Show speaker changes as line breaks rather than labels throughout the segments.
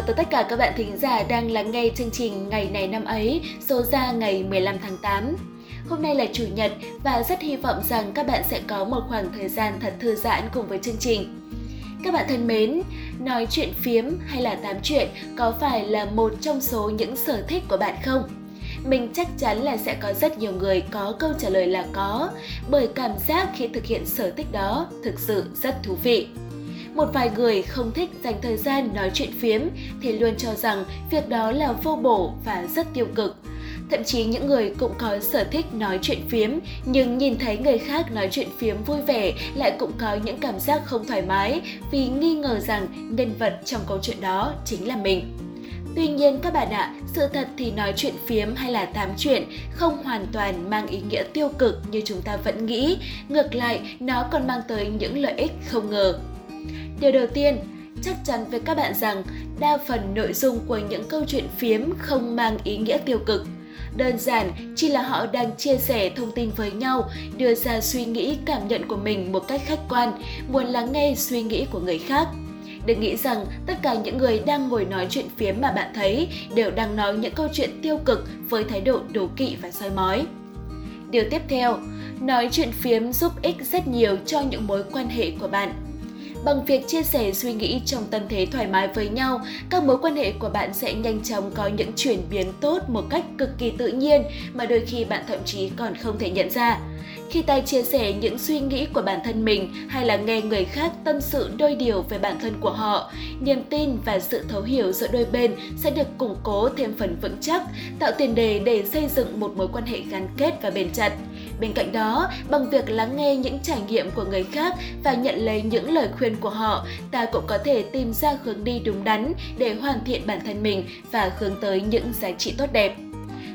chào tới tất cả các bạn thính giả đang lắng nghe chương trình Ngày này năm ấy, số ra ngày 15 tháng 8. Hôm nay là Chủ nhật và rất hy vọng rằng các bạn sẽ có một khoảng thời gian thật thư giãn cùng với chương trình. Các bạn thân mến, nói chuyện phiếm hay là tám chuyện có phải là một trong số những sở thích của bạn không? Mình chắc chắn là sẽ có rất nhiều người có câu trả lời là có, bởi cảm giác khi thực hiện sở thích đó thực sự rất thú vị. Một vài người không thích dành thời gian nói chuyện phiếm thì luôn cho rằng việc đó là vô bổ và rất tiêu cực. Thậm chí những người cũng có sở thích nói chuyện phiếm nhưng nhìn thấy người khác nói chuyện phiếm vui vẻ lại cũng có những cảm giác không thoải mái vì nghi ngờ rằng nhân vật trong câu chuyện đó chính là mình. Tuy nhiên các bạn ạ, sự thật thì nói chuyện phiếm hay là tám chuyện không hoàn toàn mang ý nghĩa tiêu cực như chúng ta vẫn nghĩ, ngược lại nó còn mang tới những lợi ích không ngờ. Điều đầu tiên, chắc chắn với các bạn rằng đa phần nội dung của những câu chuyện phiếm không mang ý nghĩa tiêu cực. Đơn giản chỉ là họ đang chia sẻ thông tin với nhau, đưa ra suy nghĩ cảm nhận của mình một cách khách quan, muốn lắng nghe suy nghĩ của người khác. Đừng nghĩ rằng tất cả những người đang ngồi nói chuyện phiếm mà bạn thấy đều đang nói những câu chuyện tiêu cực với thái độ đố kỵ và soi mói. Điều tiếp theo, nói chuyện phiếm giúp ích rất nhiều cho những mối quan hệ của bạn Bằng việc chia sẻ suy nghĩ trong tâm thế thoải mái với nhau, các mối quan hệ của bạn sẽ nhanh chóng có những chuyển biến tốt một cách cực kỳ tự nhiên mà đôi khi bạn thậm chí còn không thể nhận ra. Khi tay chia sẻ những suy nghĩ của bản thân mình hay là nghe người khác tâm sự đôi điều về bản thân của họ, niềm tin và sự thấu hiểu giữa đôi bên sẽ được củng cố thêm phần vững chắc, tạo tiền đề để xây dựng một mối quan hệ gắn kết và bền chặt. Bên cạnh đó, bằng việc lắng nghe những trải nghiệm của người khác và nhận lấy những lời khuyên của họ, ta cũng có thể tìm ra hướng đi đúng đắn để hoàn thiện bản thân mình và hướng tới những giá trị tốt đẹp.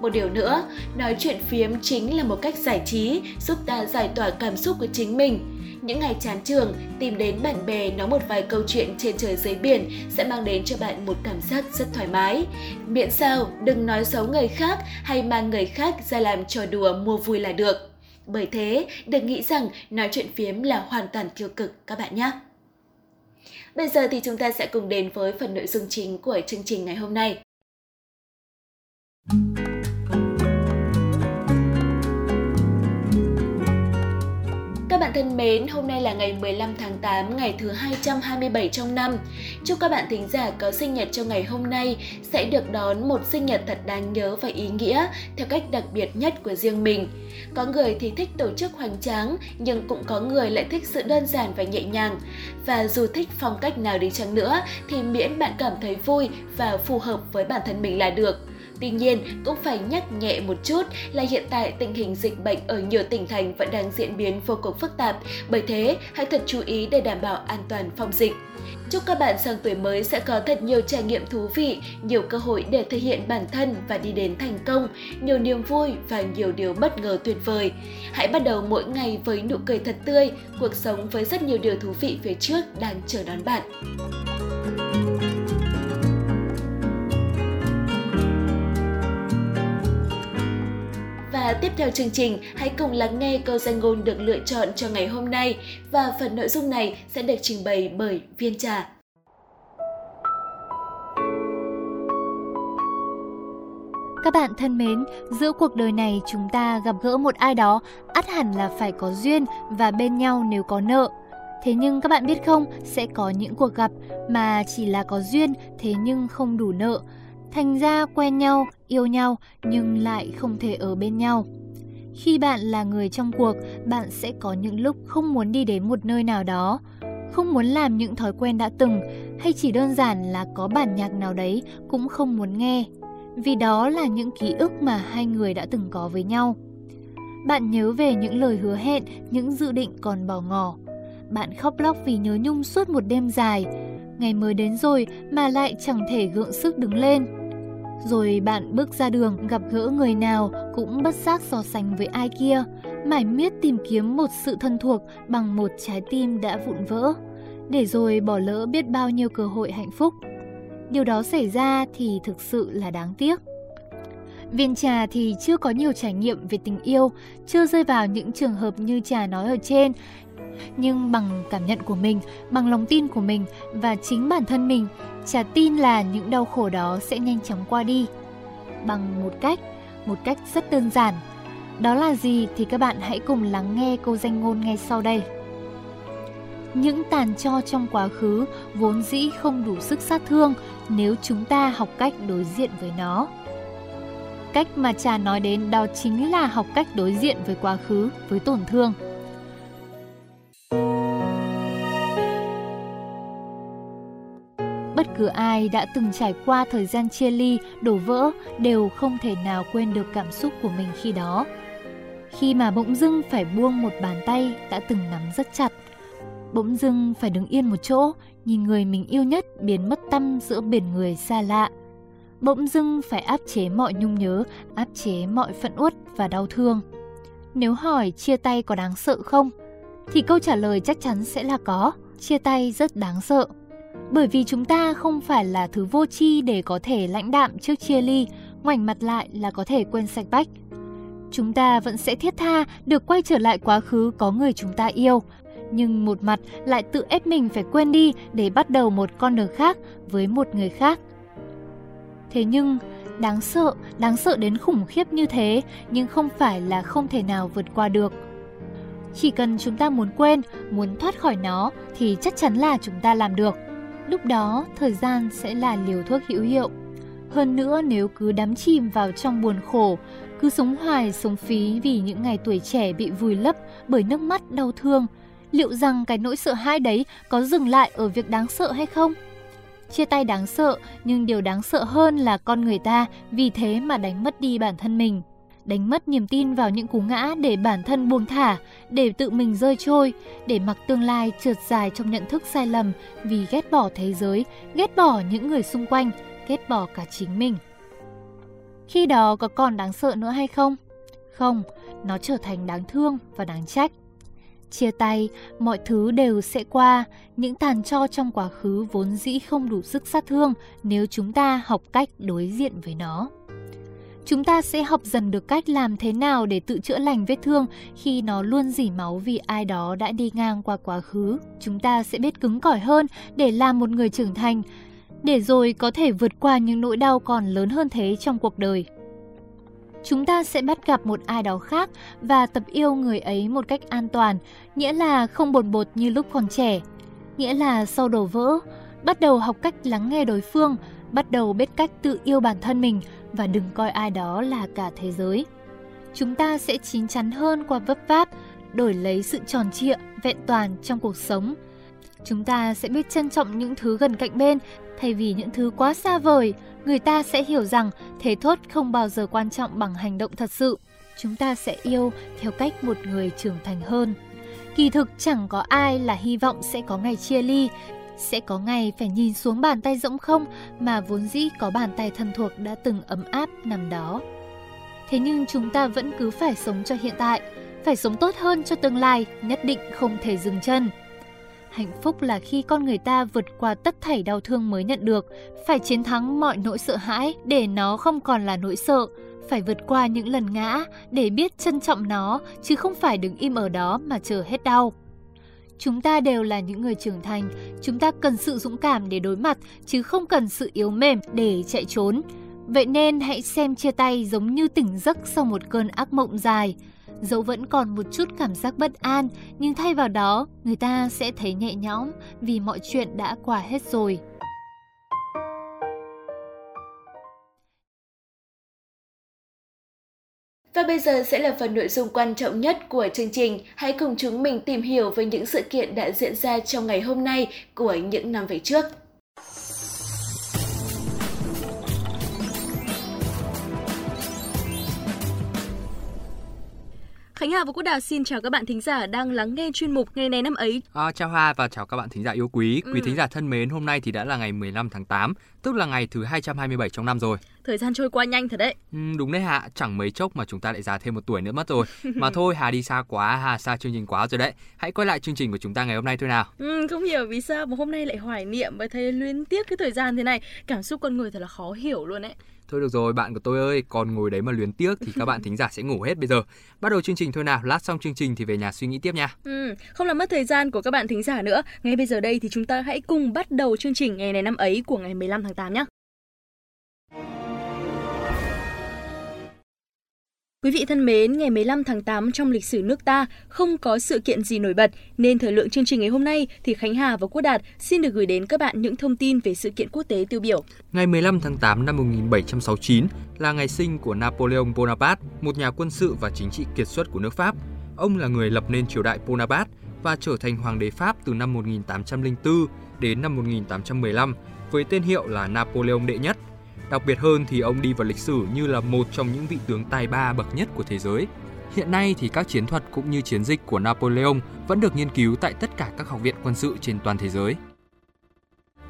Một điều nữa, nói chuyện phiếm chính là một cách giải trí, giúp ta giải tỏa cảm xúc của chính mình. Những ngày chán trường, tìm đến bạn bè nói một vài câu chuyện trên trời dưới biển sẽ mang đến cho bạn một cảm giác rất thoải mái. Miễn sao đừng nói xấu người khác hay mang người khác ra làm trò đùa mua vui là được. Bởi thế, đừng nghĩ rằng nói chuyện phiếm là hoàn toàn tiêu cực các bạn nhé. Bây giờ thì chúng ta sẽ cùng đến với phần nội dung chính của chương trình ngày hôm nay. Các bạn thân mến, hôm nay là ngày 15 tháng 8, ngày thứ 227 trong năm. Chúc các bạn thính giả có sinh nhật trong ngày hôm nay sẽ được đón một sinh nhật thật đáng nhớ và ý nghĩa theo cách đặc biệt nhất của riêng mình. Có người thì thích tổ chức hoành tráng, nhưng cũng có người lại thích sự đơn giản và nhẹ nhàng. Và dù thích phong cách nào đi chăng nữa thì miễn bạn cảm thấy vui và phù hợp với bản thân mình là được. Tuy nhiên, cũng phải nhắc nhẹ một chút là hiện tại tình hình dịch bệnh ở nhiều tỉnh thành vẫn đang diễn biến vô cùng phức tạp, bởi thế hãy thật chú ý để đảm bảo an toàn phòng dịch. Chúc các bạn sang tuổi mới sẽ có thật nhiều trải nghiệm thú vị, nhiều cơ hội để thể hiện bản thân và đi đến thành công, nhiều niềm vui và nhiều điều bất ngờ tuyệt vời. Hãy bắt đầu mỗi ngày với nụ cười thật tươi, cuộc sống với rất nhiều điều thú vị phía trước đang chờ đón bạn. Và tiếp theo chương trình, hãy cùng lắng nghe câu danh ngôn được lựa chọn cho ngày hôm nay và phần nội dung này sẽ được trình bày bởi Viên Trà.
Các bạn thân mến, giữa cuộc đời này chúng ta gặp gỡ một ai đó, ắt hẳn là phải có duyên và bên nhau nếu có nợ. Thế nhưng các bạn biết không, sẽ có những cuộc gặp mà chỉ là có duyên thế nhưng không đủ nợ Thành ra quen nhau, yêu nhau nhưng lại không thể ở bên nhau. Khi bạn là người trong cuộc, bạn sẽ có những lúc không muốn đi đến một nơi nào đó, không muốn làm những thói quen đã từng hay chỉ đơn giản là có bản nhạc nào đấy cũng không muốn nghe. Vì đó là những ký ức mà hai người đã từng có với nhau. Bạn nhớ về những lời hứa hẹn, những dự định còn bỏ ngỏ. Bạn khóc lóc vì nhớ nhung suốt một đêm dài. Ngày mới đến rồi mà lại chẳng thể gượng sức đứng lên. Rồi bạn bước ra đường gặp gỡ người nào cũng bất giác so sánh với ai kia, mải miết tìm kiếm một sự thân thuộc bằng một trái tim đã vụn vỡ, để rồi bỏ lỡ biết bao nhiêu cơ hội hạnh phúc. Điều đó xảy ra thì thực sự là đáng tiếc. Viên trà thì chưa có nhiều trải nghiệm về tình yêu, chưa rơi vào những trường hợp như trà nói ở trên. Nhưng bằng cảm nhận của mình, bằng lòng tin của mình và chính bản thân mình, trà tin là những đau khổ đó sẽ nhanh chóng qua đi. Bằng một cách, một cách rất đơn giản. Đó là gì thì các bạn hãy cùng lắng nghe câu danh ngôn ngay sau đây. Những tàn cho trong quá khứ vốn dĩ không đủ sức sát thương nếu chúng ta học cách đối diện với nó. Cách mà trà nói đến đó chính là học cách đối diện với quá khứ, với tổn thương. Bất cứ ai đã từng trải qua thời gian chia ly, đổ vỡ đều không thể nào quên được cảm xúc của mình khi đó. Khi mà bỗng dưng phải buông một bàn tay đã từng nắm rất chặt, bỗng dưng phải đứng yên một chỗ, nhìn người mình yêu nhất biến mất tâm giữa biển người xa lạ. Bỗng dưng phải áp chế mọi nhung nhớ, áp chế mọi phận uất và đau thương. Nếu hỏi chia tay có đáng sợ không? Thì câu trả lời chắc chắn sẽ là có. Chia tay rất đáng sợ. Bởi vì chúng ta không phải là thứ vô tri để có thể lãnh đạm trước chia ly, ngoảnh mặt lại là có thể quên sạch bách. Chúng ta vẫn sẽ thiết tha được quay trở lại quá khứ có người chúng ta yêu, nhưng một mặt lại tự ép mình phải quên đi để bắt đầu một con đường khác với một người khác. Thế nhưng, đáng sợ, đáng sợ đến khủng khiếp như thế nhưng không phải là không thể nào vượt qua được. Chỉ cần chúng ta muốn quên, muốn thoát khỏi nó thì chắc chắn là chúng ta làm được. Lúc đó, thời gian sẽ là liều thuốc hữu hiệu. Hơn nữa nếu cứ đắm chìm vào trong buồn khổ, cứ sống hoài sống phí vì những ngày tuổi trẻ bị vùi lấp bởi nước mắt đau thương, liệu rằng cái nỗi sợ hãi đấy có dừng lại ở việc đáng sợ hay không? Chia tay đáng sợ, nhưng điều đáng sợ hơn là con người ta vì thế mà đánh mất đi bản thân mình. Đánh mất niềm tin vào những cú ngã để bản thân buông thả, để tự mình rơi trôi, để mặc tương lai trượt dài trong nhận thức sai lầm vì ghét bỏ thế giới, ghét bỏ những người xung quanh, ghét bỏ cả chính mình. Khi đó có còn đáng sợ nữa hay không? Không, nó trở thành đáng thương và đáng trách. Chia tay, mọi thứ đều sẽ qua, những tàn cho trong quá khứ vốn dĩ không đủ sức sát thương nếu chúng ta học cách đối diện với nó. Chúng ta sẽ học dần được cách làm thế nào để tự chữa lành vết thương khi nó luôn dỉ máu vì ai đó đã đi ngang qua quá khứ. Chúng ta sẽ biết cứng cỏi hơn để làm một người trưởng thành, để rồi có thể vượt qua những nỗi đau còn lớn hơn thế trong cuộc đời chúng ta sẽ bắt gặp một ai đó khác và tập yêu người ấy một cách an toàn, nghĩa là không bồn bột như lúc còn trẻ. Nghĩa là sau đổ vỡ, bắt đầu học cách lắng nghe đối phương, bắt đầu biết cách tự yêu bản thân mình và đừng coi ai đó là cả thế giới. Chúng ta sẽ chín chắn hơn qua vấp váp, đổi lấy sự tròn trịa, vẹn toàn trong cuộc sống. Chúng ta sẽ biết trân trọng những thứ gần cạnh bên thay vì những thứ quá xa vời, người ta sẽ hiểu rằng thế thốt không bao giờ quan trọng bằng hành động thật sự. Chúng ta sẽ yêu theo cách một người trưởng thành hơn. Kỳ thực chẳng có ai là hy vọng sẽ có ngày chia ly, sẽ có ngày phải nhìn xuống bàn tay rỗng không mà vốn dĩ có bàn tay thân thuộc đã từng ấm áp nằm đó. Thế nhưng chúng ta vẫn cứ phải sống cho hiện tại, phải sống tốt hơn cho tương lai, nhất định không thể dừng chân. Hạnh phúc là khi con người ta vượt qua tất thảy đau thương mới nhận được, phải chiến thắng mọi nỗi sợ hãi để nó không còn là nỗi sợ, phải vượt qua những lần ngã để biết trân trọng nó chứ không phải đứng im ở đó mà chờ hết đau. Chúng ta đều là những người trưởng thành, chúng ta cần sự dũng cảm để đối mặt chứ không cần sự yếu mềm để chạy trốn. Vậy nên hãy xem chia tay giống như tỉnh giấc sau một cơn ác mộng dài dẫu vẫn còn một chút cảm giác bất an, nhưng thay vào đó, người ta sẽ thấy nhẹ nhõm vì mọi chuyện đã qua hết rồi.
Và bây giờ sẽ là phần nội dung quan trọng nhất của chương trình. Hãy cùng chúng mình tìm hiểu về những sự kiện đã diễn ra trong ngày hôm nay của những năm về trước.
Khánh Hà và Quốc Đạt xin chào các bạn thính giả đang lắng nghe chuyên mục Ngày này năm ấy.
À, chào Hà và chào các bạn thính giả yêu quý. Quý ừ. thính giả thân mến, hôm nay thì đã là ngày 15 tháng 8, tức là ngày thứ 227 trong năm rồi.
Thời gian trôi qua nhanh thật đấy.
Ừ, đúng đấy Hà, chẳng mấy chốc mà chúng ta lại già thêm một tuổi nữa mất rồi. mà thôi Hà đi xa quá, Hà xa chương trình quá rồi đấy. Hãy quay lại chương trình của chúng ta ngày hôm nay thôi nào.
Ừ, không hiểu vì sao mà hôm nay lại hoài niệm và thấy luyến tiếc cái thời gian thế này. Cảm xúc con người thật là khó hiểu luôn đấy.
Thôi được rồi, bạn của tôi ơi, còn ngồi đấy mà luyến tiếc thì các bạn thính giả sẽ ngủ hết bây giờ. Bắt đầu chương trình thôi nào, lát xong chương trình thì về nhà suy nghĩ tiếp nha.
Ừ, không làm mất thời gian của các bạn thính giả nữa. Ngay bây giờ đây thì chúng ta hãy cùng bắt đầu chương trình ngày này năm ấy của ngày 15 tháng 8 nhé. Quý vị thân mến, ngày 15 tháng 8 trong lịch sử nước ta không có sự kiện gì nổi bật, nên thời lượng chương trình ngày hôm nay thì Khánh Hà và Quốc Đạt xin được gửi đến các bạn những thông tin về sự kiện quốc tế tiêu biểu.
Ngày 15 tháng 8 năm 1769 là ngày sinh của Napoleon Bonaparte, một nhà quân sự và chính trị kiệt xuất của nước Pháp. Ông là người lập nên triều đại Bonaparte và trở thành hoàng đế Pháp từ năm 1804 đến năm 1815 với tên hiệu là Napoleon đệ nhất. Đặc biệt hơn thì ông đi vào lịch sử như là một trong những vị tướng tài ba bậc nhất của thế giới. Hiện nay thì các chiến thuật cũng như chiến dịch của Napoleon vẫn được nghiên cứu tại tất cả các học viện quân sự trên toàn thế giới.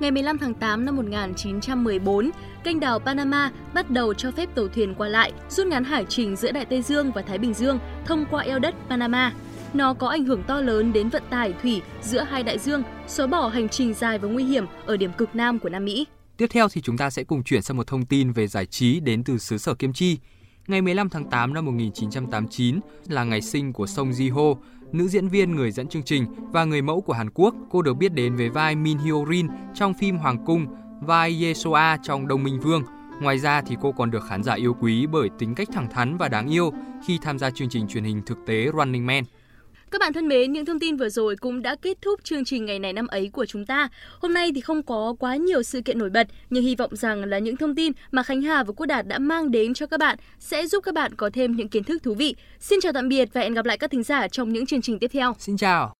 Ngày 15 tháng 8 năm 1914, kênh đảo Panama bắt đầu cho phép tàu thuyền qua lại, rút ngắn hải trình giữa Đại Tây Dương và Thái Bình Dương thông qua eo đất Panama. Nó có ảnh hưởng to lớn đến vận tải thủy giữa hai đại dương, xóa bỏ hành trình dài và nguy hiểm ở điểm cực nam của Nam Mỹ.
Tiếp theo thì chúng ta sẽ cùng chuyển sang một thông tin về giải trí đến từ xứ sở Kim Chi. Ngày 15 tháng 8 năm 1989 là ngày sinh của Song Ji Ho, nữ diễn viên người dẫn chương trình và người mẫu của Hàn Quốc. Cô được biết đến với vai Min Hyo Rin trong phim Hoàng Cung, vai Yesoa trong Đông Minh Vương. Ngoài ra thì cô còn được khán giả yêu quý bởi tính cách thẳng thắn và đáng yêu khi tham gia chương trình truyền hình thực tế Running Man.
Các bạn thân mến, những thông tin vừa rồi cũng đã kết thúc chương trình ngày này năm ấy của chúng ta. Hôm nay thì không có quá nhiều sự kiện nổi bật, nhưng hy vọng rằng là những thông tin mà Khánh Hà và Quốc Đạt đã mang đến cho các bạn sẽ giúp các bạn có thêm những kiến thức thú vị. Xin chào tạm biệt và hẹn gặp lại các thính giả trong những chương trình tiếp theo.
Xin chào.